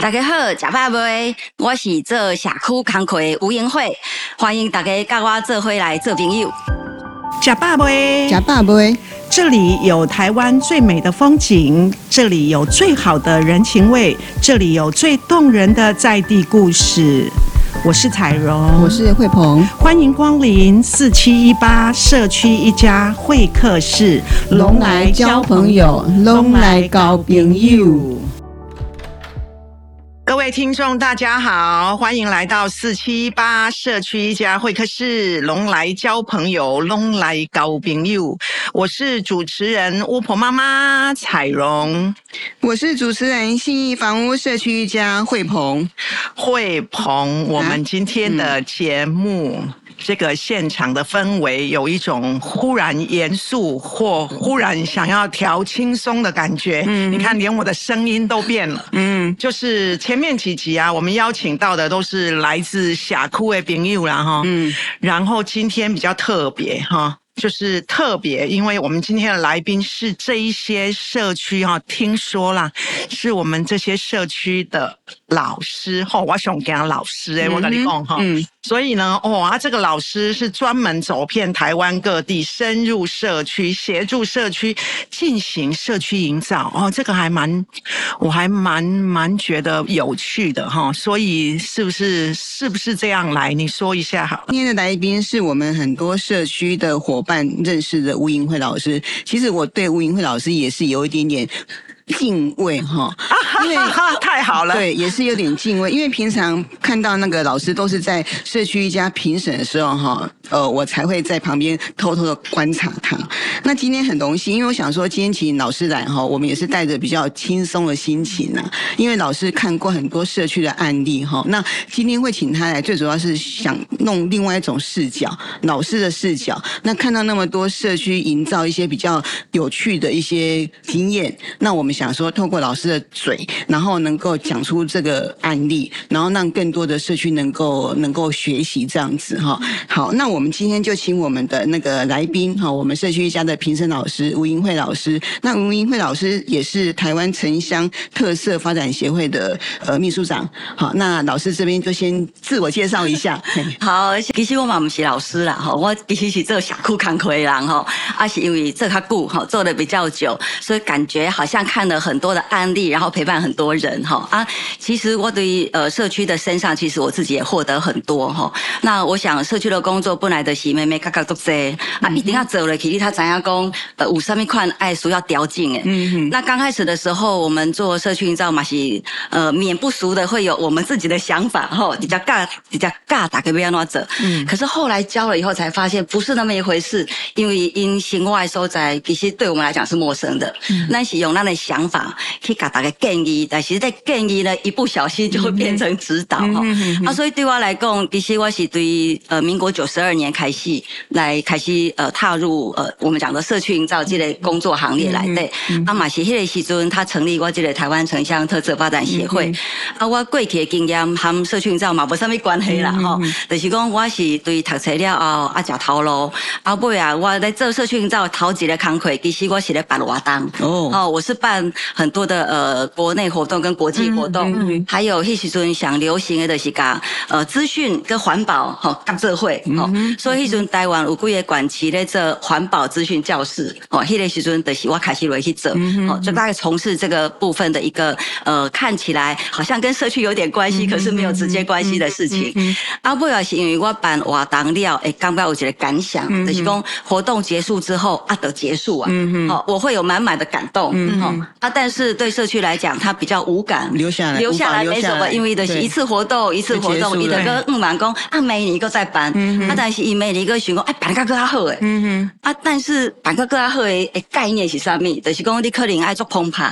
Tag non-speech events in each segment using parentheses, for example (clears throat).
大家好，吃饱未？我是做社区工课的吴英惠，欢迎大家跟我做伙来做朋友。吃饱未？吃饱未？这里有台湾最美的风景，这里有最好的人情味，这里有最动人的在地故事。我是彩荣，我是慧鹏，欢迎光临四七一八社区一家会客室，拢来交朋友，拢来交朋友。听众，大家好，欢迎来到四七一八社区一家会客室，龙来交朋友，龙来交朋友。我是主持人巫婆妈妈彩蓉，我是主持人信义房屋社区一家惠鹏，惠鹏，我们今天的节目。啊嗯这个现场的氛围有一种忽然严肃或忽然想要调轻松的感觉。嗯，你看，连我的声音都变了。嗯，就是前面几集啊，我们邀请到的都是来自峡谷的朋友啦，哈。嗯，然后今天比较特别哈。就是特别，因为我们今天的来宾是这一些社区哈，听说啦，是我们这些社区的老师哈，我想讲老师哎，我跟你讲哈，嗯，所以呢，哇，这个老师是专门走遍台湾各地，深入社区，协助社区进行社区营造哦，这个还蛮，我还蛮蛮觉得有趣的哈，所以是不是是不是这样来？你说一下好。今天的来宾是我们很多社区的伙办认识的吴银慧老师，其实我对吴银慧老师也是有一点点。敬畏哈，(laughs) 因为 (laughs) 太好了，对，也是有点敬畏。因为平常看到那个老师都是在社区一家评审的时候哈，呃，我才会在旁边偷偷的观察他。那今天很荣幸，因为我想说今天请老师来哈，我们也是带着比较轻松的心情啊。因为老师看过很多社区的案例哈，那今天会请他来，最主要是想弄另外一种视角，老师的视角。那看到那么多社区营造一些比较有趣的一些经验，那我们。想说，透过老师的嘴，然后能够讲出这个案例，然后让更多的社区能够能够学习这样子哈。好，那我们今天就请我们的那个来宾哈，我们社区一家的评审老师吴英惠老师。那吴英惠老师也是台湾城乡特色发展协会的呃秘书长。好，那老师这边就先自我介绍一下。(laughs) 好，其实我嘛不是老师啦哈，我其实是做社区工课的人哈，而是因为做较久哈，做的比较久，所以感觉好像看。了很多的案例，然后陪伴很多人哈啊，其实我对于呃社区的身上，其实我自己也获得很多哈。那我想社区的工作本来的是妹妹嘎嘎都在啊，一定要走了，其实他怎样讲呃有什么款爱书要调整哎。嗯哼。那刚开始的时候，我们做社区营造嘛是呃免不俗的会有我们自己的想法哈，比较尬比较尬打给别人拿走。嗯。可是后来教了以后才发现不是那么一回事，因为因行外收在其实对我们来讲是陌生的。嗯。那是用那的想。想法可以给大家建议，但是这建议呢，一不小心就会变成指导哈。嗯、啊，所以对我来讲，其实我是对呃民国九十二年开始来开始呃踏入呃我们讲的社区营造这类工作行列来的。嗯、啊，嘛是迄个时阵，他成立我这个台湾城乡特色发展协会。嗯、啊，我过去的经验和社区营造嘛无啥物关系啦哈。就是讲我是对读册了后啊，食头路。啊尾啊，我在做社区营造头一个工课，其实我是来办活动。哦，哦，我是办。很多的呃国内活动跟国际活动，嗯嗯、还有迄时阵想流行的就是讲呃资讯跟环保哈合作会哦，嗯、所以迄阵台湾有几个馆区咧做环保资讯教室哦，迄个时阵就是我开始来去做哦，就大概从事这个部分的一个呃看起来好像跟社区有点关系，可是没有直接关系的事情。啊，不要是因为我办活动了，诶，刚刚有一个感想，嗯、就是讲活动结束之后啊，得结束啊，嗯好，我会有满满的感动，嗯好。啊，但是对社区来讲，它比较无感，留下来，留下来没什么，因为的是一次活动，一次活动，你的个五万公啊，每年一个在办，啊，但是伊每年一个想讲，哎，办个更加好诶，啊，但是办个更加好诶，诶，概念是啥物？就是讲你可能爱做澎湃，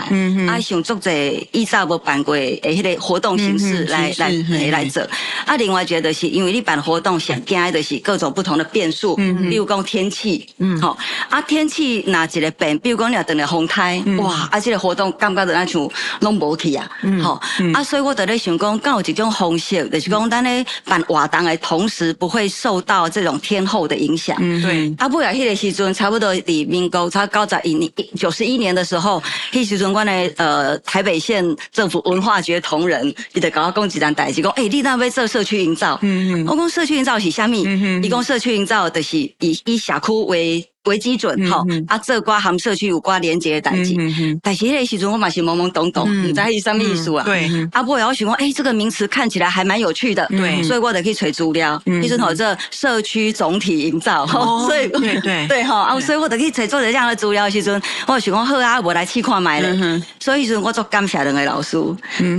啊，想做者以前无办过诶，迄个活动形式来来来来做，啊，另外觉得是因为你办活动想惊的是各种不同的变数，嗯比如讲天气，嗯，好，啊，天气哪一个变，比如讲你要等了风台，哇，啊，这个。活动感觉的那像拢无去啊，好、嗯嗯、啊，所以我在咧想讲，敢有一种方式，就是讲咱咧办活动的同时，不会受到到这种天候的影响。嗯，对。啊，不然迄个时阵差不多李民国差九十一年九十一年的时候，迄时阵我的呃台北县政府文化局同仁，伊就搞我讲几单代志，讲诶，你那边做社区营造，嗯嗯，我讲社区营造是虾米？嗯哼，伊讲社区营造就是以以社区为。为基准哈，啊，这瓜含社区有瓜连接的代志，但是那个时阵我嘛是懵懵懂懂，不知道是什么意思啊。对，啊，不过我想讲，哎，这个名词看起来还蛮有趣的，对，所以我得去找资料。其实吼，这社区总体营造，(laughs) 所以对对 (laughs) 对哈，啊，所以我得去找做这样的资料。时阵我想讲好啊，我来试看卖了。所以时阵我做感谢两个老师，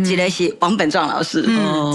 一个是王本壮老师，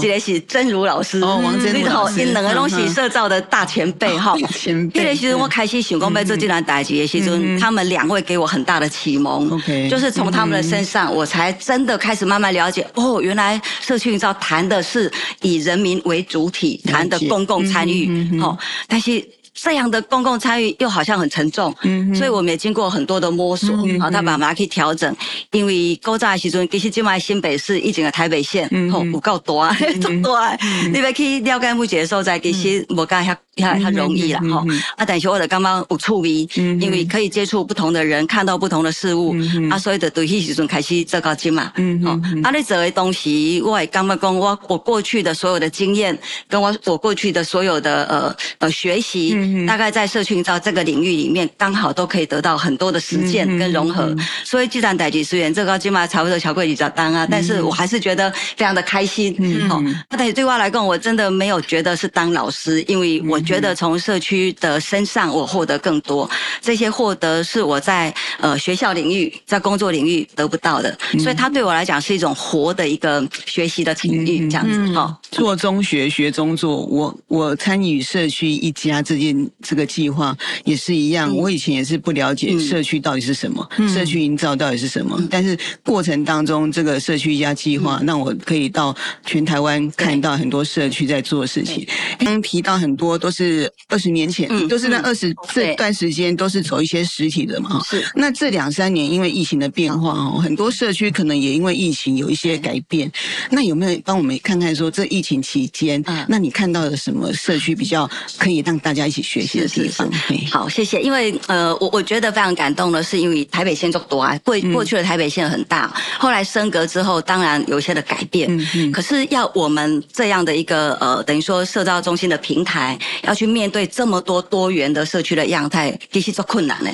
一个是真如老师。哦，王真如老师，因两个拢是社造的大前辈哈。前辈。那个时阵我开始想讲要做。既然代志的时阵，他们两位给我很大的启蒙.就是从他们的身上，我才真的开始慢慢了解，哦，原来社区营造谈的是以人民为主体，谈的公共参与，哦，但是。这样的公共参与又好像很沉重，嗯、所以我们也经过很多的摸索，好、他把马去调整。因为古早的时阵，其实今麦新北市以前个台北县，吼有够大，足 (laughs) 大。你要去了解每一个所在，其实无讲遐遐遐容易啦，吼。啊，但是我就感觉有趣味，嗯、因为可以接触不同的人，看到不同的事物，嗯、啊，所以的对迄时阵开始做到今嘛。嗯哦，啊，你做的东西，我也感觉讲，我我过去的所有的经验，跟我我过去的所有的呃呃学习。大概在社区营造这个领域里面，刚好都可以得到很多的实践跟融合。所以，既然代志虽然这个起码差不多超过二十单啊，但是我还是觉得非常的开心。好，那但是对我来讲，我真的没有觉得是当老师，因为我觉得从社区的身上我获得更多。这些获得是我在呃学校领域、在工作领域得不到的，所以它对我来讲是一种活的一个学习的场域，这样子。好，做中学，学中做。我我参与社区一家这件。这个计划也是一样，我以前也是不了解社区到底是什么，社区营造到底是什么。但是过程当中，这个社区一家计划让我可以到全台湾看到很多社区在做事情。刚刚提到很多都是二十年前，都是那二十这段时间都是走一些实体的嘛。是。那这两三年因为疫情的变化哦，很多社区可能也因为疫情有一些改变。那有没有帮我们看看说这疫情期间，那你看到了什么社区比较可以让大家一起学习的地方。好，谢谢。因为呃，我我觉得非常感动的是，因为台北县就多啊，过过去的台北县很大，后来升格之后，当然有一些的改变。嗯嗯。可是要我们这样的一个呃，等于说社造中心的平台，要去面对这么多多元的社区的样态，其实做困难呢。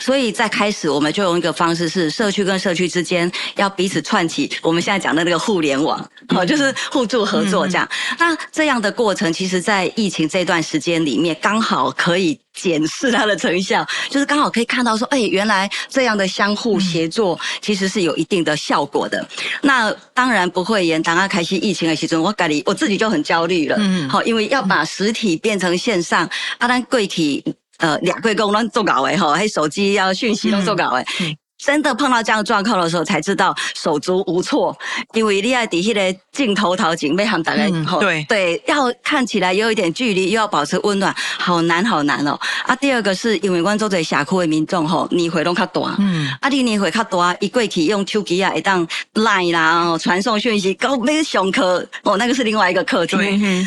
所以在开始，我们就用一个方式是，社区跟社区之间要彼此串起我们现在讲的那个互联网，哦，就是互助合作这样。那这样的过程，其实在疫情这段时间里面，刚好。可以检视它的成效，(laughs) 就是刚好可以看到说，哎，原来这样的相互协作其实是有一定的效果的。那当然不会言，当阿开始疫情的时候，我家里我自己就很焦虑了。嗯，好，因为要把实体变成线上，阿丹柜体呃两柜工乱做搞诶吼，还手机要讯息都做搞诶。嗯真的碰到这样状况的时候，才知道手足无措，因为你要底下的镜头头前被他们打开以后，对对，要看起来有一点距离，又要保持温暖，好难好难哦。啊，第二个是因为温州这社区的民众吼，年岁拢较大，嗯，啊，你年岁较大，一过去用手机啊，会当 line 啦，传送讯息，搞那个上课哦，那个是另外一个课题。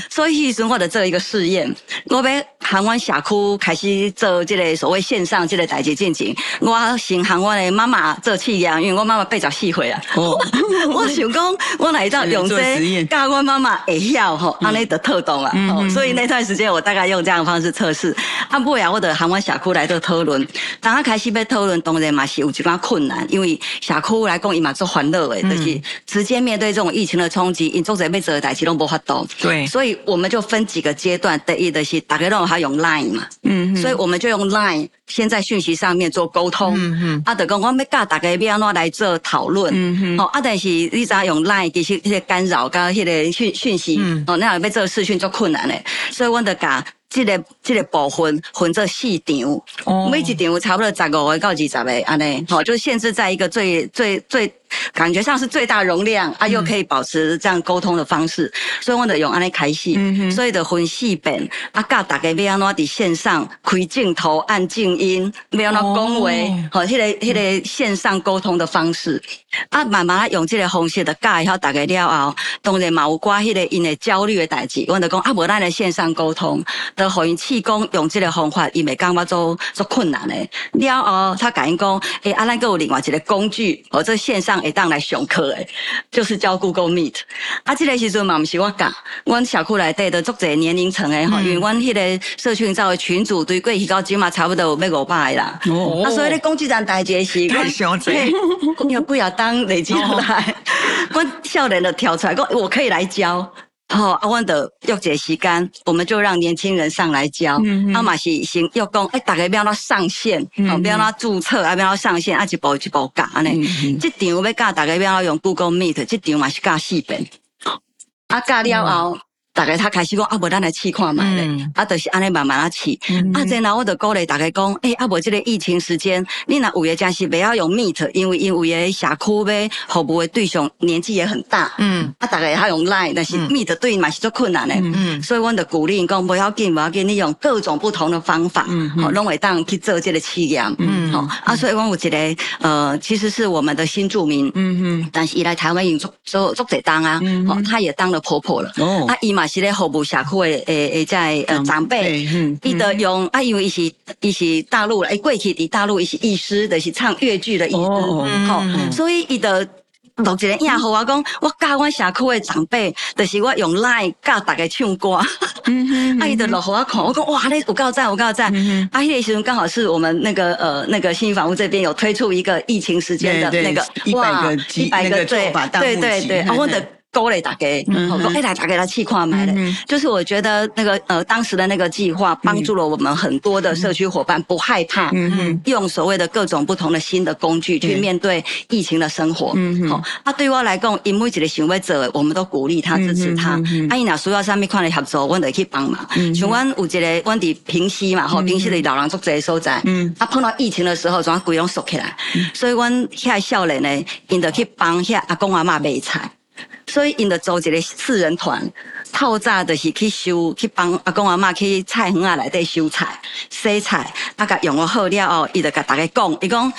所以是我的这一个试验，我要喊我社区开始做即个所谓线上即个代志进行，我先喊我的妈。妈妈做试验，因为我妈妈八十四岁啊。哦、(laughs) 我想讲，我来到用这教我妈妈会晓吼，安尼就特懂啊。嗯、所以那段时间，我大概用这样的方式测试。啊，不然我就喊我社区来做讨论。当他开始要讨论，当然嘛是有一寡困难，因为社区来讲，伊嘛做欢乐诶，就是直接面对这种疫情的冲击，因做这辈子的代志拢无法度。对，所以我们就分几个阶段。第一的是大家拢还用 Line 嘛，嗯，所以我们就用 Line 先在讯息上面做沟通。嗯哼，啊，就讲我。要教大家要安怎来做讨论，嗯哼，哦，啊，但是你知用 line 其实迄个干扰，跟迄个讯讯息，嗯、哦，那样要做视讯做困难嘞，所以我得教这个这个部分分做四场，哦、每一场差不多十五个到二十个，安尼，好，就限制在一个最最最 (laughs) 感觉上是最大容量啊，又可以保持这样沟通的方式，所以我得用安尼开始，嗯、所以得分四遍啊，教大家要安怎伫线上开镜头、按静音，要安怎讲话，好、哦，迄、那个迄、那个线上沟通的方式。啊，慢慢用这个方式的教以后，大家了后，当然嘛有寡迄个因的焦虑的代志，我就讲啊，无咱的线上沟通，得互因试讲用这个方法，伊袂感觉做做困难的。了后，他甲因讲，诶、欸，啊，咱阁有另外一个工具，哦，这线上会当来上课诶，就是教 Google Meet。啊，这个时阵嘛，毋是我教，阮小区内底的足侪年龄层诶，吼、嗯，因为阮迄个社群造的群组对过去到今嘛，差不多有要五百个啦。哦，啊，所以咧讲即件代志是，太小气，你要不要当累积出来？阮少年就跳出来讲，我可以来教。好，阿阮的约个时间，我们就让年轻人上来教。阿马是先要讲，哎，大家不要他上线，好，不要他注册，啊，不要他上线，啊，一步一步教安尼。这场要教大家不要用 Google Meet，这场嘛是教四遍。啊，教了后。大概他开始讲啊，无咱来试看卖咧，嗯、啊，就是安尼慢慢啊试。嗯、啊，然后我就鼓励大家讲，诶、欸，啊，无这个疫情时间，你若有诶真是不要用 Meet，因为因为诶社区诶服务诶对象年纪也很大。嗯。啊，大概他用 Line，但是 Meet 对伊嘛是足困难诶。嗯。所以我就鼓励讲，不要紧，不要紧，你用各种不同的方法，嗯，好，拢会当去做这个试验。嗯。好，啊，所以我有一个呃，其实是我们的新住民。嗯嗯。但是伊来台湾已经做做做这当啊，哦，他也当了婆婆了。哦。啊，伊嘛。是咧服务社区诶诶诶，在呃长辈，伊得用啊，因为伊是伊是大陆诶，过去伫大陆伊是医师，就是唱粤剧的医师，吼，所以伊得录一个影，和我讲，我教我社区诶长辈，就是我用 Line 教大家唱歌，嗯嗯 (laughs) 啊，伊得录和我看，我讲哇，你有够赞，有够赞，啊，迄个时阵刚好是我们那个呃那个信义房屋这边有推出一个疫情时间的那个哇，一百个对对对对，啊，我的。(laughs) 鼓励大家，好，鼓励大家来试看买的，就是我觉得那个呃，当时的那个计划帮助了我们很多的社区伙伴不害怕，用所谓的各种不同的新的工具去面对疫情的生活。好，啊，对我来讲，因为这个行为者，我们都鼓励他支持他。啊，伊若需要上面看的合作，我们就去帮忙。像阮有一个，阮伫平溪嘛，吼，平溪的老人住这个所在，啊，碰到疫情的时候，总要规拢缩起来，所以阮遐少年呢，因得去帮遐阿公阿嬷买菜。所以，因着组一个四人团，透早就是去收，去帮阿公阿嬷去菜园啊内底收菜、洗菜，啊，甲用了好了后，伊就甲大家讲，伊讲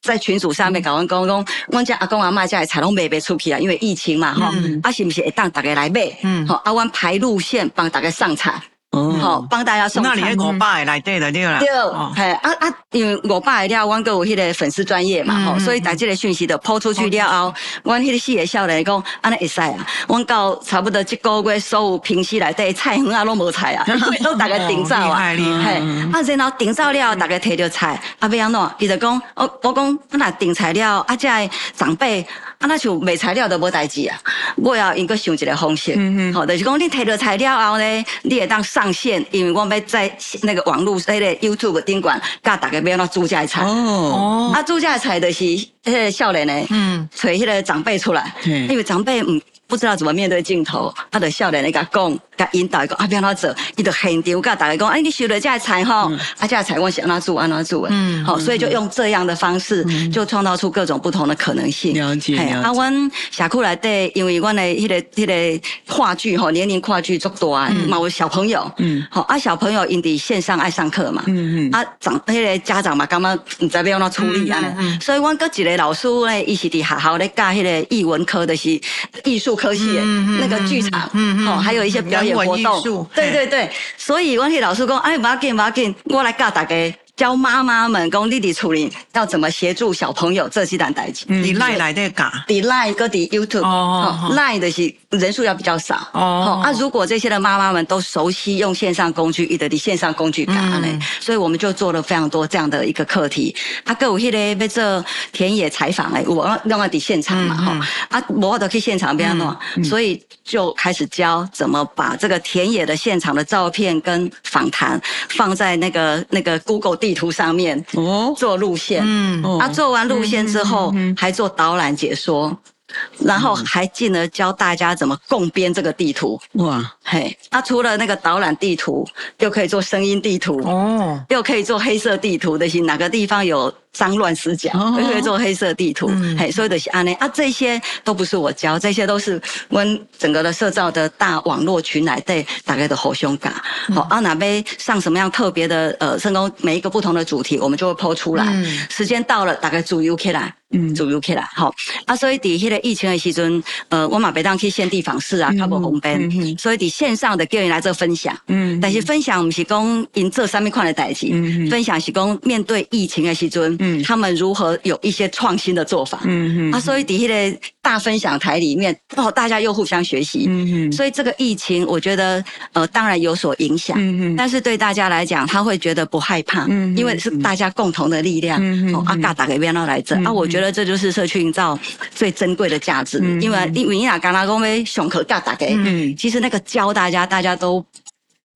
在群组上面甲阮讲讲，阮遮阿公阿嬷遮的菜拢卖不出去啊，因为疫情嘛，吼、嗯，啊是毋是会当大家来买？嗯，好，啊，阮排路线帮大家送菜。好，帮大家送菜。那你五百来对的对了。对，嘿啊啊，因为五百了，阮阁有迄个粉丝专业嘛，吼，所以把这个讯息都抛出去了后，阮迄个四个少年讲，安尼会使啊，阮到差不多一个月，所有平时来对菜园啊拢无菜啊，(laughs) 都大家订造啊，嘿，啊然后订造了，大家摕着菜，啊要安怎？伊就讲，我我讲，啊那订菜了，啊即个长辈。啊，那像卖材料都无代志啊！我要应该想一个方式，嗯嗯，好，就是讲你摕到材料后呢，你会当上线，因为我要在那个网络那个 YouTube 顶管教大家要怎煮这菜。哦，啊，煮这菜就是迄个少年呢，嗯，找迄个长辈出来，嗯，因为长辈唔不知道怎么面对镜头，他的少年来甲讲。甲引导一个啊，不要他做，伊就现场甲大家讲，哎，你收了这菜吼，啊，这菜我想安怎做安怎做，嗯，好，所以就用这样的方式，就创造出各种不同的可能性。了解。啊，阮社区内底，因为阮的迄个迄个话剧吼，年龄跨距足大，嘛有小朋友，嗯，好，啊，小朋友因伫线上爱上课嘛，嗯嗯，啊，长迄个家长嘛，感觉毋知要安怎处理啊，所以阮搁一个老师咧，伊是伫学校咧教迄个艺文科的是艺术科系的，那个剧场，嗯嗯，好，还有一些表演。活动，对对对，所以阮迄老师讲，哎，不要紧，不要紧，我来教大家。教妈妈们讲弟弟处理要怎么协助小朋友这几单代志。你赖来的噶？你赖个的 YouTube 哦，赖的是人数要比较少哦。啊，如果这些的妈妈们都熟悉用线上工具，伊的的线上工具干嘞？所以我们就做了非常多这样的一个课题。啊，各有迄个要做田野采访诶，我用在的现场嘛哈。啊，我都去现场边弄，所以就开始教怎么把这个田野的现场的照片跟访谈放在那个那个 Google。地图上面哦，做路线，嗯，啊，做完路线之后，还做导览解说，然后还进而教大家怎么共编这个地图，哇，嘿，啊，除了那个导览地图，又可以做声音地图哦，又可以做黑色地图的，是哪个地方有脏乱死角，又可以做黑色地图，嗯、嘿，所以的是安内啊，这些都不是我教，这些都是我整个的社造的大网络群来对大概的好胸感。好、嗯，啊，哪边上什么样特别的呃，甚至每一个不同的主题，我们就会 po 出来。嗯、时间到了，大概注 UK 来。嗯，主要起来，好啊，所以在迄个疫情的时阵，呃，我嘛袂当去现地访视啊，较无方便，所以在线上的叫人来做分享，嗯，但是分享毋是讲因做啥物款的代志，嗯，分享是讲面对疫情的时阵，嗯，他们如何有一些创新的做法，嗯嗯，啊，所以底下的大分享台里面，哦，大家又互相学习，嗯嗯，所以这个疫情，我觉得，呃，当然有所影响，嗯嗯，但是对大家来讲，他会觉得不害怕，嗯，因为是大家共同的力量，嗯嗯，哦，啊，嘎打给边闹来着，啊，我觉得。这就是社区营造最珍贵的价值，嗯、因为因为你俩刚刚讲的上课嘎打给，嗯、其实那个教大家，大家都。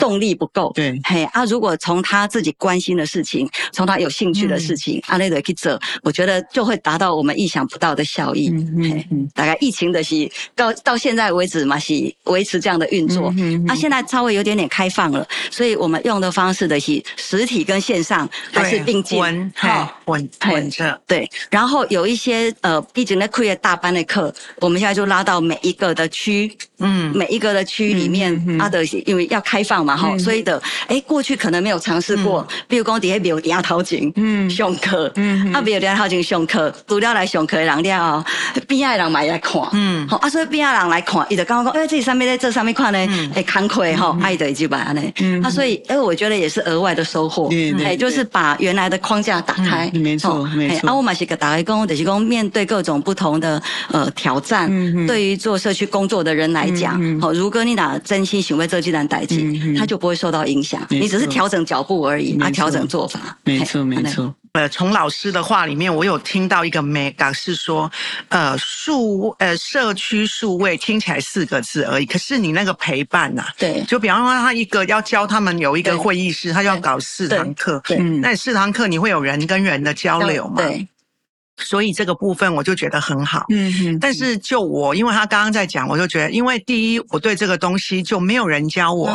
动力不够，对，嘿啊！如果从他自己关心的事情，从他有兴趣的事情，阿内德去做，我觉得就会达到我们意想不到的效益。嗯嗯嗯。大概疫情的是到到现在为止嘛，是维持这样的运作。嗯嗯。啊，现在稍微有点点开放了，所以我们用的方式的是实体跟线上还是并进，好稳稳着。对，然后有一些呃，毕竟那课业大班的课，我们现在就拉到每一个的区，嗯，每一个的区里面，啊的，因为要开放嘛。然后，所以的，哎，过去可能没有尝试过，比如讲底下没有底下掏钱，嗯，上课，嗯，啊，没有底下掏钱上课，除了来上课的人了，边爱人买来看，嗯，好，啊，所以边爱人来看，伊就刚刚讲，哎，这上面在这上面看呢，哎，慷慨哈，爱的一句话呢，嗯，啊，所以，哎，我觉得也是额外的收获，哎，就是把原来的框架打开，没错，没错，啊，我嘛是个打开工，就是讲面对各种不同的呃挑战，对于做社区工作的人来讲，好，如果你俩真心想为这几单代志。他就不会受到影响，你只是调整脚步而已，啊，调整做法。没错，没错。呃，从老师的话里面，我有听到一个美感是说，呃，数呃社区数位听起来四个字而已，可是你那个陪伴呐，对，就比方说他一个要教他们有一个会议室，他就要搞四堂课，嗯，那四堂课你会有人跟人的交流吗？对。所以这个部分我就觉得很好，嗯哼。但是就我，因为他刚刚在讲，我就觉得，因为第一，我对这个东西就没有人教我；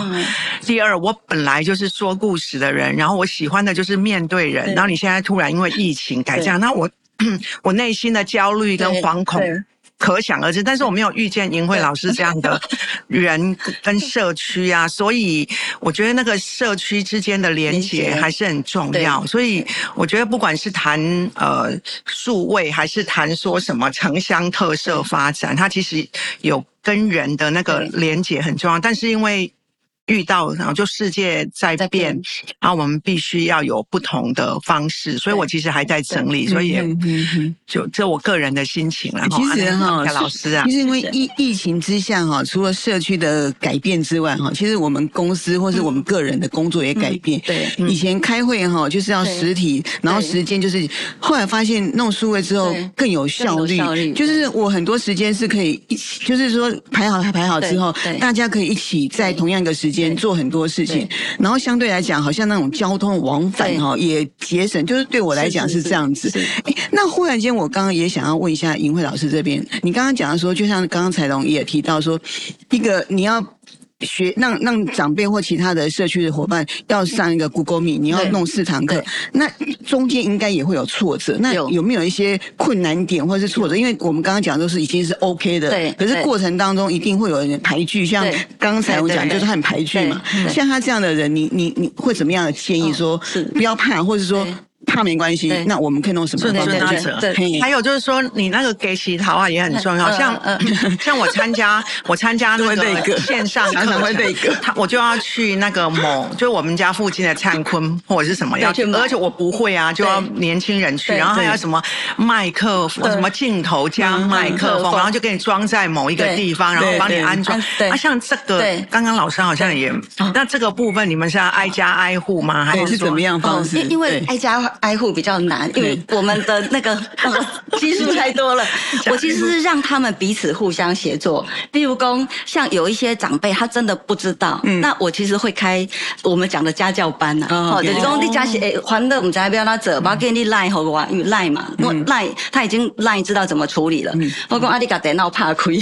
第二，我本来就是说故事的人，然后我喜欢的就是面对人。然后你现在突然因为疫情改这样，那我 (clears throat) 我内心的焦虑跟惶恐。可想而知，但是我没有遇见银慧老师这样的人跟社区啊，(laughs) 所以我觉得那个社区之间的连接还是很重要。所以我觉得不管是谈呃数位，还是谈说什么城乡特色发展，它其实有跟人的那个连接很重要。但是因为遇到，然后就世界在变，然后我们必须要有不同的方式，所以我其实还在整理，所以也就这我个人的心情了。其实哈，老师啊，其实因为疫疫情之下哈，除了社区的改变之外哈，其实我们公司或是我们个人的工作也改变。对，以前开会哈就是要实体，然后时间就是后来发现弄数位之后更有效率，就是我很多时间是可以一起，就是说排好排好之后，大家可以一起在同样一个时间。做很多事情，然后相对来讲，好像那种交通往返哈也节省，就是对我来讲是这样子。哎，那忽然间，我刚刚也想要问一下银慧老师这边，你刚刚讲的说，就像刚刚彩龙也提到说，一个你要。学让让长辈或其他的社区的伙伴要上一个 Google Meet，你要弄四堂课，那中间应该也会有挫折。那有没有一些困难点或者是挫折？因为我们刚刚讲都是已经是 OK 的，对。可是过程当中一定会有人排拒，像刚才我讲，就是他很排拒嘛。像他这样的人，你你你会怎么样的建议说？是不要怕，或者说。怕没关系，那我们可以弄什么方式？还有就是说，你那个给洗头啊也很重要。像像我参加我参加那个线上课程，他我就要去那个某，就我们家附近的灿坤或者是什么要去，而且我不会啊，就要年轻人去，然后还有什么麦克风、什么镜头加麦克风，然后就给你装在某一个地方，然后帮你安装。啊，像这个，刚刚老师好像也，那这个部分你们是要挨家挨户吗？还是怎么样方式？因为挨家。挨户比较难，因为我们的那个那个基数太多了。我其实是让他们彼此互相协作。比如说，像有一些长辈他真的不知道，那我其实会开我们讲的家教班呐。哦，就是说你家是诶，还的我们家不要他走，把给你赖好我，因为赖嘛，我赖他已经赖知道怎么处理了。我讲阿弟个电脑怕亏，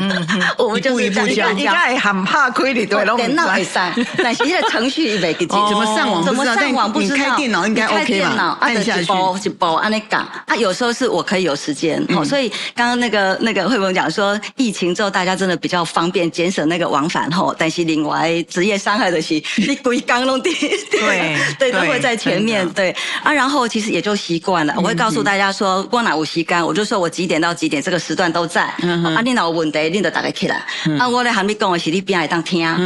(laughs) 我们就是这样。你该很怕亏你对咯。电脑会上，但是现在程序没记住，怎么上网？怎么上网不知道？开电脑应该 OK 吧？按下去，一包一包按那讲啊，有时候是我可以有时间，所以刚刚那个那个慧文讲说，疫情之后大家真的比较方便，减省那个往返吼。但是另外职业伤害的是，(laughs) 你鬼刚弄的，对对都会在前面对啊，然后其实也就习惯了。我会告诉大家说，我哪有时间，我就说我几点到几点这个时段都在。啊，你哪有问题，你就大概起来。啊，我咧喊你讲的是你边来当听，啊，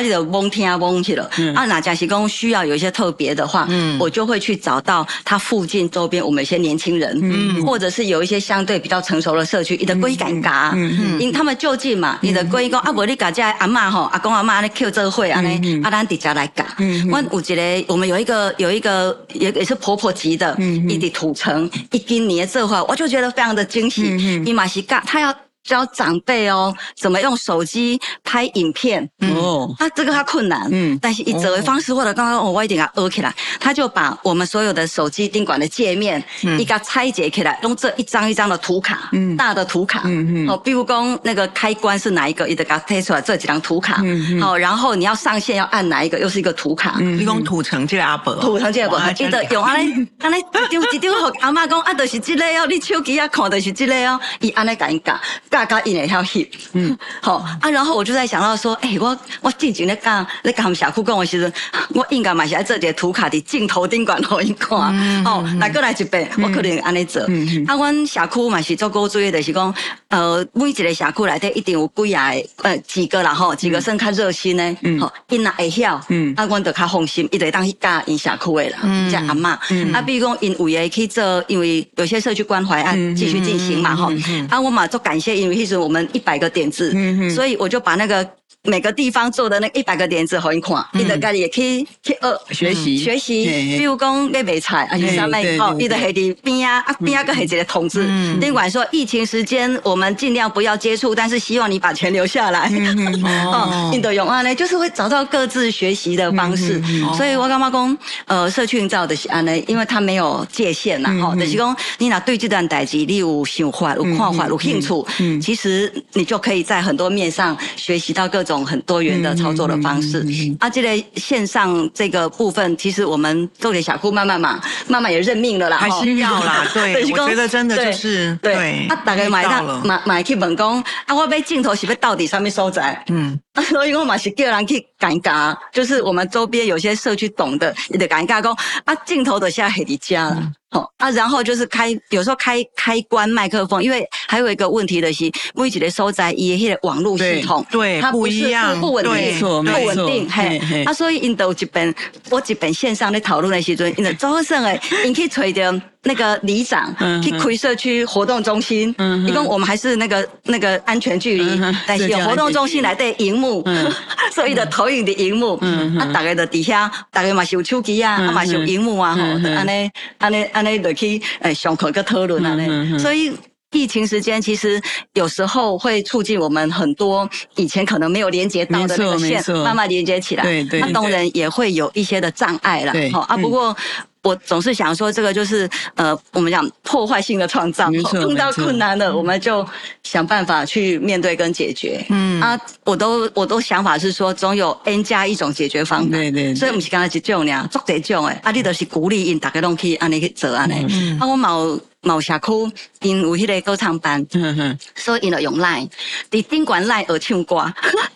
你就懵听懵去了。啊，哪假是讲需要有一些特别的话，我就会去找到他附近周边我们一些年轻人，或者是有一些相对比较成熟的社区，你的归感嘎，因他们就近嘛，你的归讲啊，无你家家阿嬷吼，阿公阿妈咧 Q 这会安尼，阿咱底下来嘎。我有一个，我们有一个有一个也也是婆婆级的，一的土城一斤年这会，我就觉得非常的惊喜，伊嘛是嘎，他要。教长辈哦，怎么用手机拍影片。哦？他这个他困难，嗯，但是以这个方式或者刚刚我一定要学起来，他就把我们所有的手机定馆的界面，嗯。一个拆解起来，用这一张一张的图卡，嗯，大的图卡，嗯嗯，哦，比如讲那个开关是哪一个，一个给他贴出来这几张图卡，嗯好，然后你要上线要按哪一个，又是一个图卡，嗯，用土城这个阿伯，土城这个阿伯，记得用安尼，安尼一张一张和阿妈讲，啊，就是这个哦，你手机啊看的是这个哦，伊安尼讲一讲。嘎嘎印了一条线，嗯，(laughs) 好啊，然后我就在想到说，哎、欸，我我进前咧讲，咧讲小库跟我时阵，我应该嘛是在这个图卡的镜头顶管好一看，嗯、哦，来过来一遍，嗯、我可能安尼做。嗯、啊，阮社区嘛是做过作业的是讲，呃，每一个社区内底一定有几啊，呃，几个啦吼，几个算较热心的，嗯，好，因若会晓，嗯，啊，阮就较放心，伊就会当去教因社区的啦，嗯，叫阿嬷，嗯，啊，比如讲因有诶去做，因为有些社区关怀啊继续进行嘛，吼，啊，我嘛做感谢。因为其实我们一百个点子，嗯、哼所以我就把那个每个地方做的那一百个点子好一看，你的家己也可以去呃学习。学习。比如讲你卖菜，啊，是啥卖好，你的黑的边啊啊边啊个黑子。的通知。尽管说疫情时间我们尽量不要接触，但是希望你把钱留下来。(laughs) 哦，印度用啊呢，就是会找到各自学习的方式。所以我干嘛讲呃社区营造的是安呢，因为它没有界限呐，哈，就是讲你哪对这段代志你有想法、有看法、有兴趣。嗯，其实你就可以在很多面上学习到各种很多元的操作的方式。啊，这个线上这个部分，其实我们做点小库慢慢嘛，慢慢也认命了啦。还是要啦，对，(laughs) 我觉得真的就是对。啊，大概买到买买去问讲，啊，我买镜头是要到底上面收窄？嗯，啊，(laughs) 所以我嘛是叫人去尴尬，就是我们周边有些社区懂的，你得尴尬讲，啊，镜头的现在黑的家了。好啊，然后就是开，有时候开开关麦克风，因为还有一个问题的是，每一个收在伊的网络系统，对，它不一样，不稳定，不稳定，嘿，啊，所以印度这边，我这边线上的讨论的时阵，因为周胜诶，你可以吹的。(laughs) 那个里长去开社区活动中心，一共我们还是那个那个安全距离，但是有活动中心来对荧幕，(laughs) 所以的投影的荧幕，啊，大概的底下，大概嘛是有手机啊，啊嘛是有荧幕啊，吼，安尼安尼安尼落去诶上课个讨论安尼，所以疫情时间其实有时候会促进我们很多以前可能没有连接到的那个线，慢慢连接起来，对对，那当然也会有一些的障碍了，好啊，不过。我总是想说，这个就是呃，我们讲破坏性的创造，碰到困难了，我们就想办法去面对跟解决。嗯啊，我都我都想法是说，总有 N 加一种解决方法。对对。所以我们是刚才一种呢，做这种诶，啊，你都是鼓励因大家拢去安尼去做安尼。嗯。啊，我某某社区因有迄个歌唱班，嗯哼，所以因就用 Line，伫宾馆 Line 而唱歌。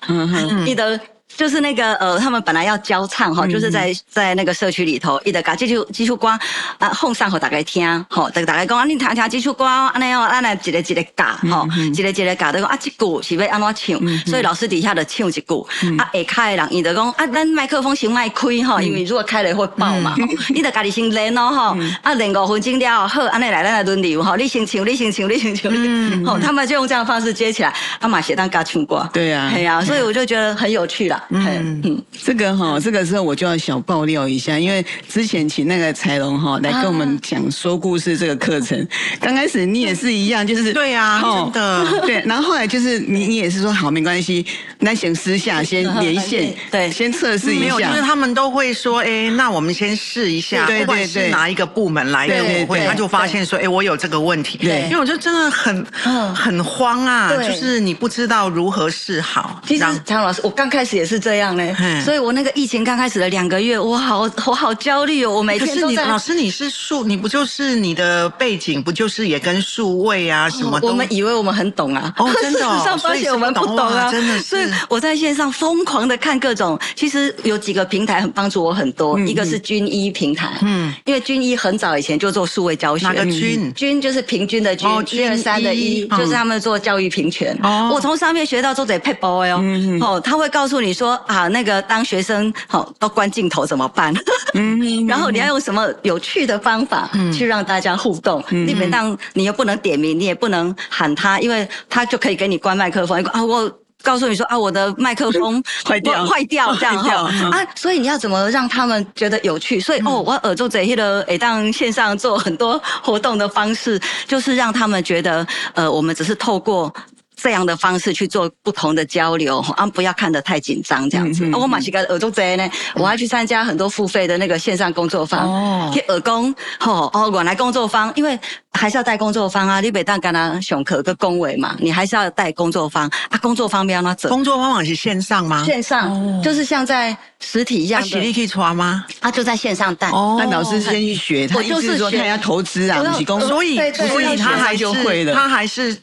嗯哼。(laughs) 就是那个呃，他们本来要教唱哈，就是在在那个社区里头，伊得搞基础基础歌啊，哄上和大家听，吼，大大家讲啊，你听听基础歌，安尼哦，安尼一个一个教，吼，一个一个教，都讲啊，这句是要安怎唱，所以老师底下的唱一句，啊，下开的人伊得讲啊，咱麦克风先卖开哈，因为如果开了会爆嘛，你得家己先练哦，哈，啊，练五分钟了，好，安尼来咱来轮流，哈，你先唱，你先唱，你先唱，嗯，好，他们就用这样的方式接起来，啊嘛写当嘎唱歌，对呀，对呀，所以我就觉得很有趣啦。嗯。嗯，这个哈，这个时候我就要小爆料一下，因为之前请那个彩龙哈来跟我们讲说故事这个课程，刚开始你也是一样，就是对呀，真的。对，然后后来就是 (laughs) 你你也是说好没关系，那先私下先连线，(laughs) 对，先测试一下，没有，就是他们都会说，哎，那我们先试一下，不管是哪一个部门来跟我会，他就发现说，哎，我有这个问题，对，因为我就真的很很慌啊，就是你不知道如何是好。其实常老师，我刚开始也是这样嘞，所以我那个疫情刚开始的两个月，我好我好焦虑哦，我每天都在。老师，你是数，你不就是你的背景不就是也跟数位啊什么？我们以为我们很懂啊，哦，(laughs) 真的，事实上发现我们不懂啊，真的是。所以我在线上疯狂的看各种，其实有几个平台很帮助我很多，一个是军医平台，嗯，因为军医很早以前就做数位教学，哪个军？军就是平均的军，一二三的一，就是他们做教育平权。哦，我从上面学到做这配包哦，哦，他会告诉你说啊，那个当学生好都关镜头怎么办？(laughs) 嗯，然后你要用什么有趣的方法去让大家互动？基本上你又不能点名，你也不能喊他，因为他就可以给你关麦克风。啊，我告诉你说啊，我的麦克风 (laughs) 坏掉，坏掉这样 (laughs) 哈啊，所以你要怎么让他们觉得有趣？所以哦，我耳朵这些的，诶，当线上做很多活动的方式，就是让他们觉得呃，我们只是透过。这样的方式去做不同的交流，啊，不要看得太紧张，这样子。我马西个耳朵贼呢，我还去参加很多付费的那个线上工作坊，哦，去耳工，吼哦，原来工作坊，因为还是要带工作坊啊，你别当跟他上课个恭维嘛，你还是要带工作坊啊，工作坊不要那走。工作坊是线上吗？线上，就是像在实体一样。实力可以穿吗？他就在线上带。哦，那老师先去学，他就是说他要投资啊，所以所以他还是他还是。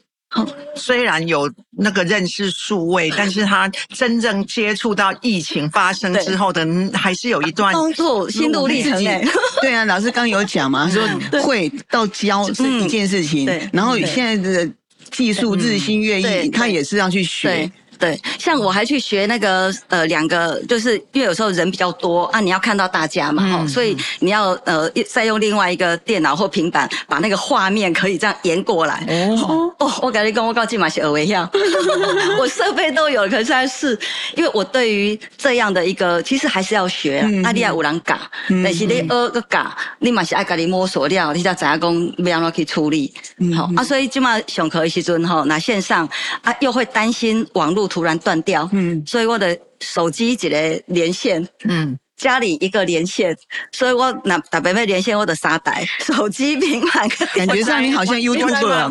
虽然有那个认识数位，但是他真正接触到疫情发生之后的，还是有一段工作心路历程。(laughs) 对啊，老师刚有讲嘛，(laughs) 说会到教是一件事情，然后现在的技术日新月异，他也是要去学。对，像我还去学那个呃两个，就是因为有时候人比较多啊，你要看到大家嘛，嗯、所以你要呃再用另外一个电脑或平板把那个画面可以这样延过来。哦哦，我感觉跟我告进马是耳维一样，(laughs) (laughs) 我设备都有，可是还是因为我对于这样的一个，其实还是要学啊。阿利亚五郎嘎，但是你二个嘎，你马是爱跟你摸索掉，你才怎样讲要怎去处理。好啊，所以今嘛上课的时阵吼，那线上啊又会担心网络。突然断掉，嗯，所以我的手机一个连线，嗯。家里一个连线，所以我那打别要连线我的沙袋、手机、平板。(laughs) 感觉上你好像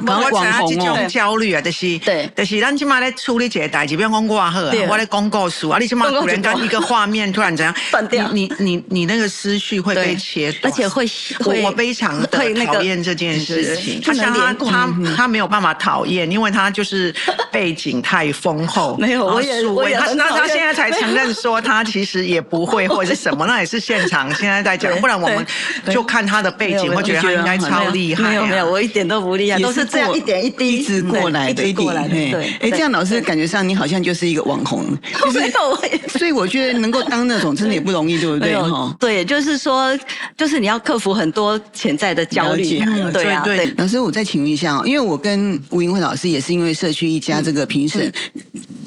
网红哦。焦虑啊，就是对，就是咱起码在处理这个代志，比方讲我好，我在广告书啊，你起码突然间一个画面突然怎样断掉，你你你那个思绪会被切断，而且会我我非常的讨厌这件事情。他他他他没有办法讨厌，因为他就是背景太丰厚。(laughs) 没有，我也我也他那他现在才承认说他其实也不会，(laughs) 或者是。什么？那也是现场现在在讲，不然我们就看他的背景，会觉得他应该超厉害。没有没有，我一点都不厉害，都是这样一点一滴一直过来的，一直过来的。对，哎，这样老师感觉上你好像就是一个网红，(laughs) 就是，所以我觉得能够当那种真的也不容易，对不对？哈，对，就是说，就是你要克服很多潜在的焦虑。对啊，对。老师，我再请问一下，因为我跟吴英慧老师也是因为社区一家这个评审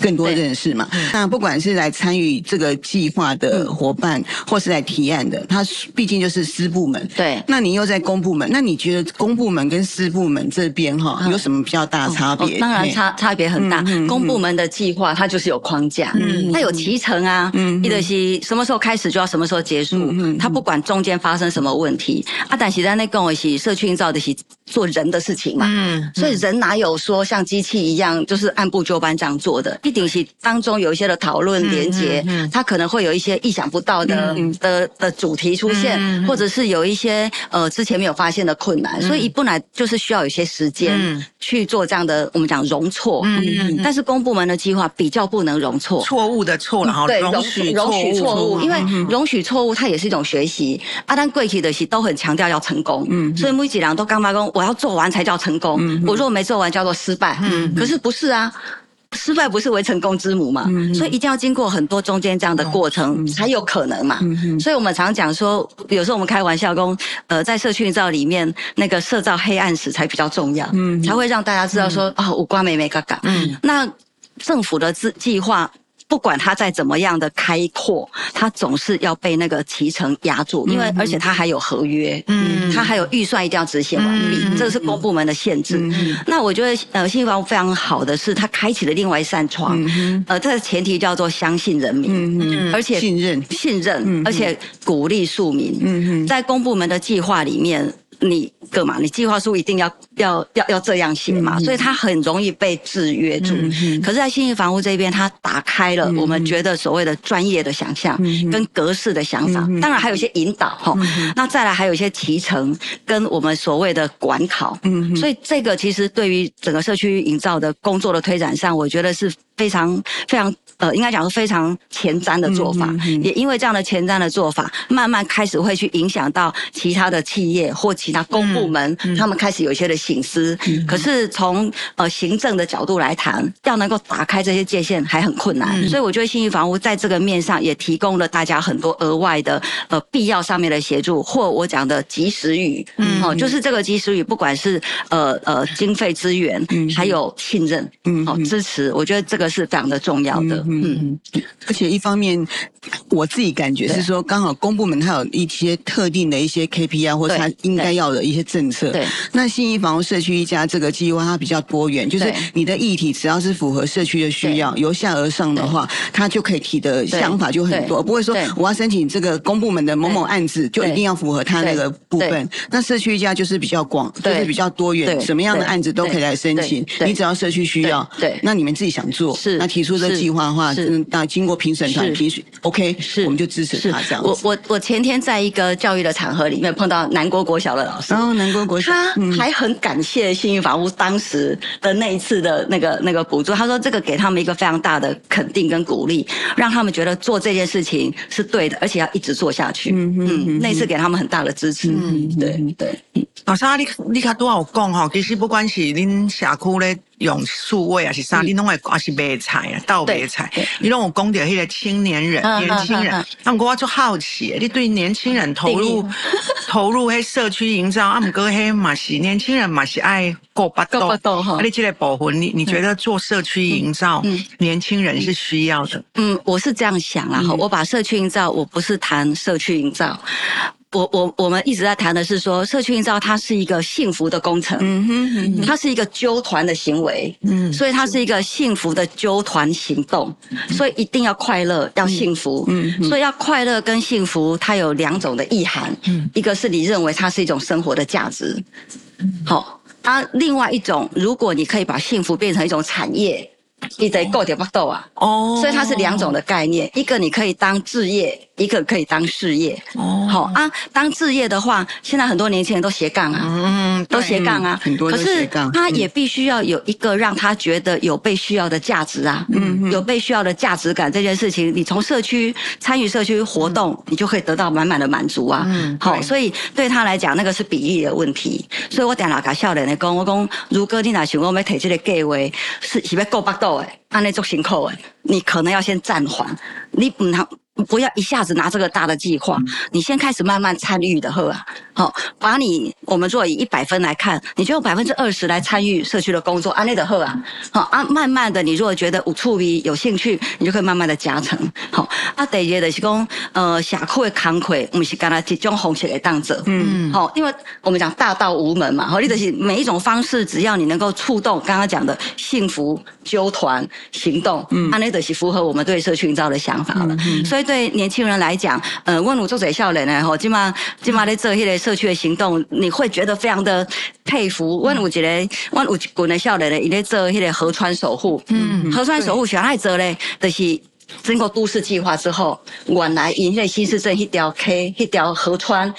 更多认识嘛。那不管是来参与这个计划的伙伴。或是来提案的，他毕竟就是私部门。对，那你又在公部门，那你觉得公部门跟私部门这边哈有什么比较大差别？当然差差别很大。公部门的计划它就是有框架，它有提成啊，一德西什么时候开始就要什么时候结束，它不管中间发生什么问题。啊，但是在那跟我一起社区营造的是做人的事情嘛，嗯所以人哪有说像机器一样就是按部就班这样做的？一定是当中有一些的讨论连结，它可能会有一些意想不到的。的的主题出现，嗯、或者是有一些呃之前没有发现的困难，嗯、所以一本来就是需要有些时间去做这样的我们讲容错。嗯，但是公部门的计划比较不能容错，错误的错，然后对容许容许错误，因为容许错误它也是一种学习。阿丹贵体的习都很强调要成功，嗯，所以每几两都刚发工，我要做完才叫成功，嗯、我如果没做完叫做失败，嗯，可是不是啊。失败不是为成功之母嘛？嗯、所以一定要经过很多中间这样的过程才有可能嘛。嗯、所以我们常讲说，有时候我们开玩笑说，呃，在社区营造里面，那个社造黑暗史才比较重要，嗯、才会让大家知道说，啊、嗯哦，五瓜妹妹嘎嘎。嗯，那政府的计计划。不管它再怎么样的开阔，它总是要被那个期程压住，因为而且它还有合约，嗯，它还有预算一定要执行完毕，嗯、这个是公部门的限制。嗯、那我觉得呃，信义房屋非常好的是，它开启了另外一扇窗，嗯、呃，这个前提叫做相信人民，嗯、而且信任。信任，而且鼓励庶民，嗯、在公部门的计划里面。你干嘛？你计划书一定要要要要这样写嘛？嗯、所以它很容易被制约住。嗯嗯、可是，在新义房屋这边，它打开了我们觉得所谓的专业的想象跟格式的想法。嗯、当然，还有一些引导哈。嗯、那再来，还有一些提成跟我们所谓的管考。嗯、所以，这个其实对于整个社区营造的工作的推展上，我觉得是非常非常。呃，应该讲是非常前瞻的做法，嗯嗯嗯、也因为这样的前瞻的做法，慢慢开始会去影响到其他的企业或其他公部门，他们开始有一些的醒思。嗯、可是从呃行政的角度来谈，要能够打开这些界限还很困难，嗯、所以我觉得信义房屋在这个面上也提供了大家很多额外的呃必要上面的协助，或我讲的及时雨，嗯，哦，就是这个及时雨，不管是呃呃经费资源，嗯，还有信任，嗯，哦支持，我觉得这个是非常的重要的。嗯嗯，而且一方面，我自己感觉是说，刚好公部门它有一些特定的一些 KPI，或者它应该要的一些政策。对，那信义房屋社区一家这个计划，它比较多元，就是你的议题只要是符合社区的需要，由下而上的话，它就可以提的想法就很多，不会说我要申请这个公部门的某某案子，就一定要符合它那个部分。那社区一家就是比较广，就是比较多元，什么样的案子都可以来申请，你只要社区需要，对，那你们自己想做，是那提出这个计划的话。是，那经过评审团评审，OK，是，我们就支持他这样。我我我前天在一个教育的场合里面碰到南国国小的老师，然后南国国小他还很感谢幸运房屋当时的那一次的那个那个补助，他说这个给他们一个非常大的肯定跟鼓励，让他们觉得做这件事情是对的，而且要一直做下去。嗯嗯，那次给他们很大的支持。嗯，对对。老师，你你看多少讲哈？其实不管是恁社区咧。用数位啊是啥，你拢会还是卖菜啊，倒卖菜。你拢有讲到迄个青年人，年轻人，那我就好奇，你对年轻人投入 (laughs) 投入迄社区营造，啊，毋过迄嘛是年轻人嘛是爱过巴肚，啊，你这个保护，你你觉得做社区营造，年轻人是需要的？嗯，我是这样想啦，哈，我把社区营造，我不是谈社区营造。我我我们一直在谈的是说，社区营造它是一个幸福的工程，嗯哼，嗯哼，它是一个纠团的行为，嗯，所以它是。一个幸福的纠团行动，所以一定要快乐，要幸福，嗯，所以要快乐跟幸福，它有两种的意涵，嗯，一个是你认为它是一种生活的价值，好，啊，另外一种，如果你可以把幸福变成一种产业。你得够点不豆啊！哦，所以它是两种的概念，一个你可以当置业，一个可以当事业。哦，好啊，当置业的话，现在很多年轻人都斜杠啊，嗯，都斜杠啊，很多都斜杠。可是他也必须要有一个让他觉得有被需要的价值啊，嗯，有被需要的价值感这件事情，你从社区参与社区活动，你就可以得到满满的满足啊。嗯，好，所以对他来讲，那个是比例的问题。所以我点了个笑脸的讲，我讲如果你拿想我们提这个计划，是是要够巴豆。按那做辛苦诶，你可能要先暂缓，你不能。不要一下子拿这个大的计划，你先开始慢慢参与的呵啊，好，把你我们做以一百分来看，你就用百分之二十来参与社区的工作，安内的呵啊，好啊，慢慢的，你如果觉得有触笔有兴趣，你就可以慢慢的加成，好啊，第二个就是讲，呃，社区的工课，不是刚才集中红起来当者，嗯，好，因为我们讲大道无门嘛，好，你就是每一种方式，只要你能够触动刚刚讲的幸福纠团行动，嗯，安内的是符合我们对社区营造的想法了，嗯，所以。对年轻人来讲，呃，问我做这少年呢，吼，今嘛今嘛在做迄个社区的行动，你会觉得非常的佩服。问有一个，问有一群的少年呢，伊在做迄个河川守护，嗯，河川守护谁爱做呢？就是经过都市计划之后，原来因为新市镇一条溪，一条河川。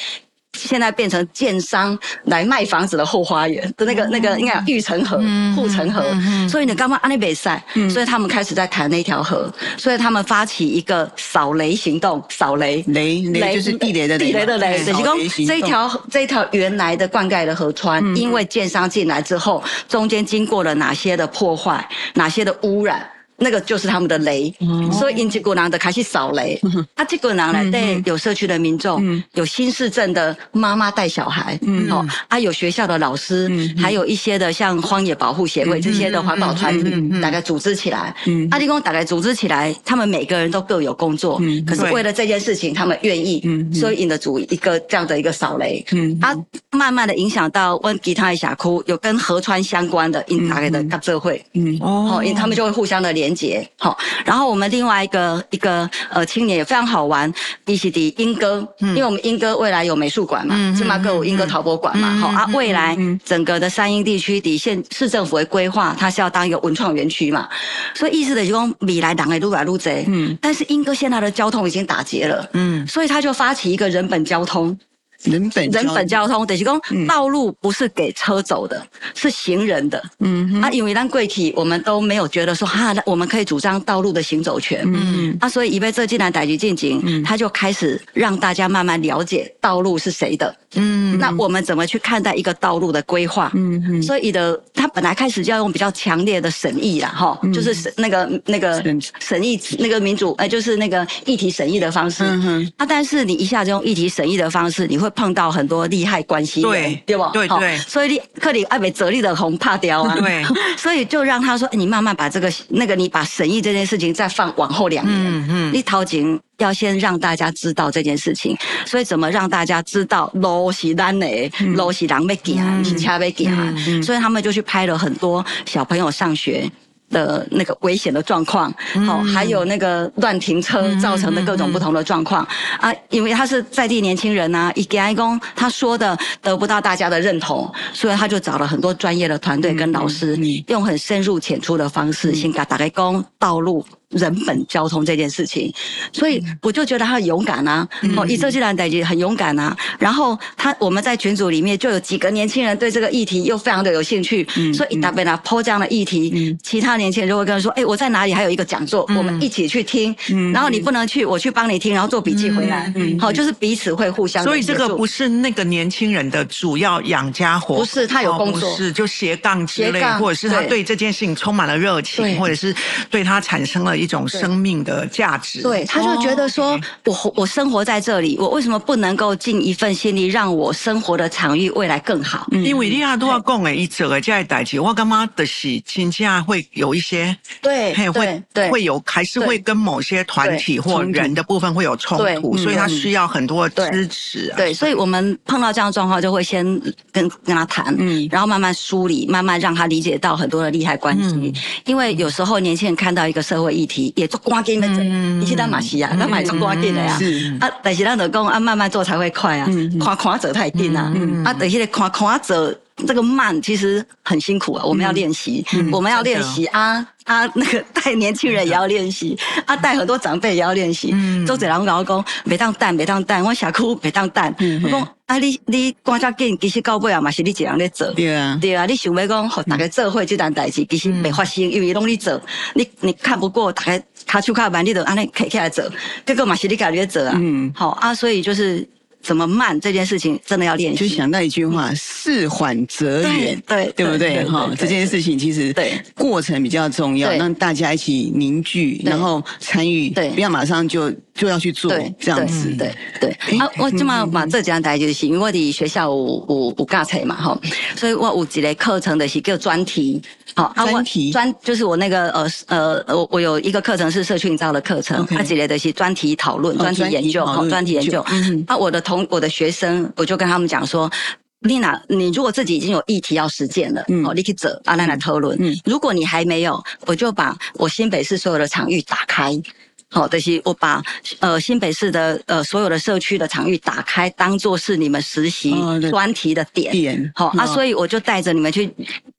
现在变成建商来卖房子的后花园的那个那个应该有护城河护城河，所以你刚刚安利北赛，所以他们开始在谈那条河，所以他们发起一个扫雷行动，扫雷。雷雷就是地雷的地雷的雷，就是说这一条这一条原来的灌溉的河川，因为建商进来之后，中间经过了哪些的破坏，哪些的污染。那个就是他们的雷，嗯、所以因吉古囊的开始扫雷。嗯、啊，这股人来对有社区的民众，嗯、有新市镇的妈妈带小孩，嗯，哦，啊，有学校的老师，嗯、还有一些的像荒野保护协会、嗯、这些的环保团体，嗯、大概组织起来，嗯，阿弟公大概组织起来，他们每个人都各有工作，嗯，可是为了这件事情，他们愿意，嗯，所以引得组一个这样的一个扫雷，嗯，啊，慢慢的影响到问吉他的峡谷，有跟河川相关的，因大概的各社会，嗯，哦，因他们就会互相的连接，好，然后我们另外一个一个呃青年也非常好玩，B C D 莺歌，因为我们莺歌未来有美术馆嘛，金马歌舞莺歌陶博馆嘛，好。啊，未来整个的三莺地区底县市政府的规划，它是要当一个文创园区嘛，所以意思的就是说未来人会越来越多，嗯，但是莺歌现在的交通已经打结了，嗯，所以他就发起一个人本交通。人本人本交通，等于讲道路不是给车走的，嗯、是行人的。嗯哼，啊，因为咱贵体我们都没有觉得说哈，我们可以主张道路的行走权。嗯，啊，所以以为这进来逮局进警，嗯，他就开始让大家慢慢了解道路是谁的。嗯，那我们怎么去看待一个道路的规划？嗯嗯，所以的他本来开始就要用比较强烈的审议啦，哈，就是审那个那个审议那个民主，呃，就是那个议题审议的方式。嗯哼，啊，但是你一下子用议题审议的方式，你会。碰到很多利害关系，对对吧？对对，所以你克里爱被折立的红怕掉啊，对，(laughs) 所以就让他说，你慢慢把这个那个，你把审议这件事情再放往后两年，嗯嗯，你掏钱要先让大家知道这件事情，所以怎么让大家知道路是咱的，路是人要行，是车要行，所以他们就去拍了很多小朋友上学。的那个危险的状况，好，还有那个乱停车造成的各种不同的状况。啊，因为他是在地年轻人呐，一给开工他说的得不到大家的认同，所以他就找了很多专业的团队跟老师，用很深入浅出的方式，先给大家讲道路。人本交通这件事情，所以我就觉得他很勇敢啊！哦，以色列人代志很勇敢啊。然后他我们在群组里面就有几个年轻人对这个议题又非常的有兴趣，所以一大被他抛这样的议题，其他年轻人就会跟他说：“哎，我在哪里还有一个讲座，我们一起去听。然后你不能去，我去帮你听，然后做笔记回来。好，就是彼此会互相。所以这个不是那个年轻人的主要养家活，不是他有工作，是就斜杠之类，或者是他对这件事情充满了热情，或者是对他产生了。一种生命的价值，对，他就觉得说，我我生活在这里，我为什么不能够尽一份心力，让我生活的场域未来更好？因为你亚都要讲诶，一整个这样代志，我干嘛的是亲家会有一些对，会对会有，还是会跟某些团体或人的部分会有冲突，所以他需要很多支持。对，所以我们碰到这样的状况，就会先跟跟他谈，嗯，然后慢慢梳理，慢慢让他理解到很多的利害关系。因为有时候年轻人看到一个社会议题。也做关键的，你是咱嘛是啊，那买做关键的呀。啊，但是咱就讲啊，慢慢做才会快啊。看看做太紧啊。啊，等于看看者这个慢，其实很辛苦啊。我们要练习，我们要练习啊啊，(laughs) 那个带年轻人也要练习，啊，带很多长辈也要练习。做这人跟我讲，别当蛋，别当蛋，我下苦别当蛋。我讲啊，你你赶较紧，其实到尾啊嘛是你一个人在做。对啊，对啊，你想要讲，大家做会这件代志，其实没发生，因为拢你做，你你看不过，大家卡手卡慢，你就安尼开起来做，结果嘛是你家己在做啊。嗯，好啊，所以就是。怎么慢这件事情真的要练习。就想到一句话：事缓则圆，对对不对？哈，这件事情其实对过程比较重要，让大家一起凝聚，然后参与，对，不要马上就就要去做这样子。对对。啊，我今嘛把这讲台就是，因为我的学校有有有教册嘛，哈，所以我有一个课程的是叫专题。好，专题专就是我那个呃呃，我我有一个课程是社区营造的课程，啊几类的是专题讨论、专题研究、好专题研究。啊，我的同我的学生，我就跟他们讲说，丽娜，你如果自己已经有议题要实践了，哦，你可以走阿兰来讨论。嗯，如果你还没有，我就把我新北市所有的场域打开。好，这些我把呃新北市的呃所有的社区的场域打开，当做是你们实习专题的点。点好啊，所以我就带着你们去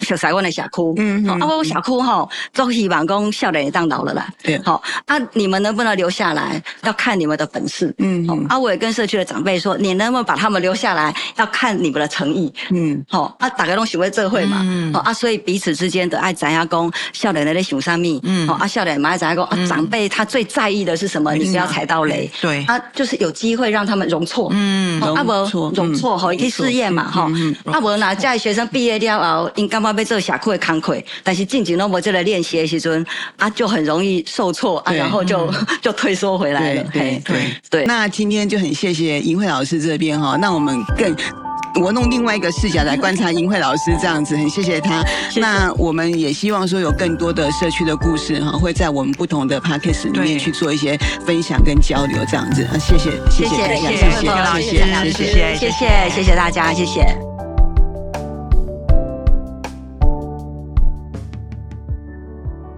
小台湾的小窟。嗯，好啊，我小窟哈，都希望讲笑脸也当老了啦。对，好啊，你们能不能留下来，要看你们的本事。嗯，好啊，我也跟社区的长辈说，你能不能把他们留下来，要看你们的诚意。嗯，好啊，大家都喜欢这会嘛。嗯，好啊，所以彼此之间的爱怎样讲，笑脸的在想啥咪。嗯，好啊，笑脸嘛爱怎样讲啊，长辈他最在。在意的是什么，你不要踩到雷。对啊，就是有机会让他们容错。嗯，啊不容错哈，可以试验嘛哈。啊不那在学生毕业了后，因干嘛要做社区的工课？但是进前都没这个练习的时阵，啊就很容易受挫啊，然后就 (laughs) 就退缩回来了。对对对。那今天就很谢谢银慧老师这边哈，那我们更。我弄另外一个视角来观察英慧老师这样子很谢谢他。那我们也希望说有更多的社区的故事哈会在我们不同的 package 里面去做一些分享跟交流这样子谢谢谢谢大家谢谢谢谢谢谢谢谢谢谢谢大家谢谢。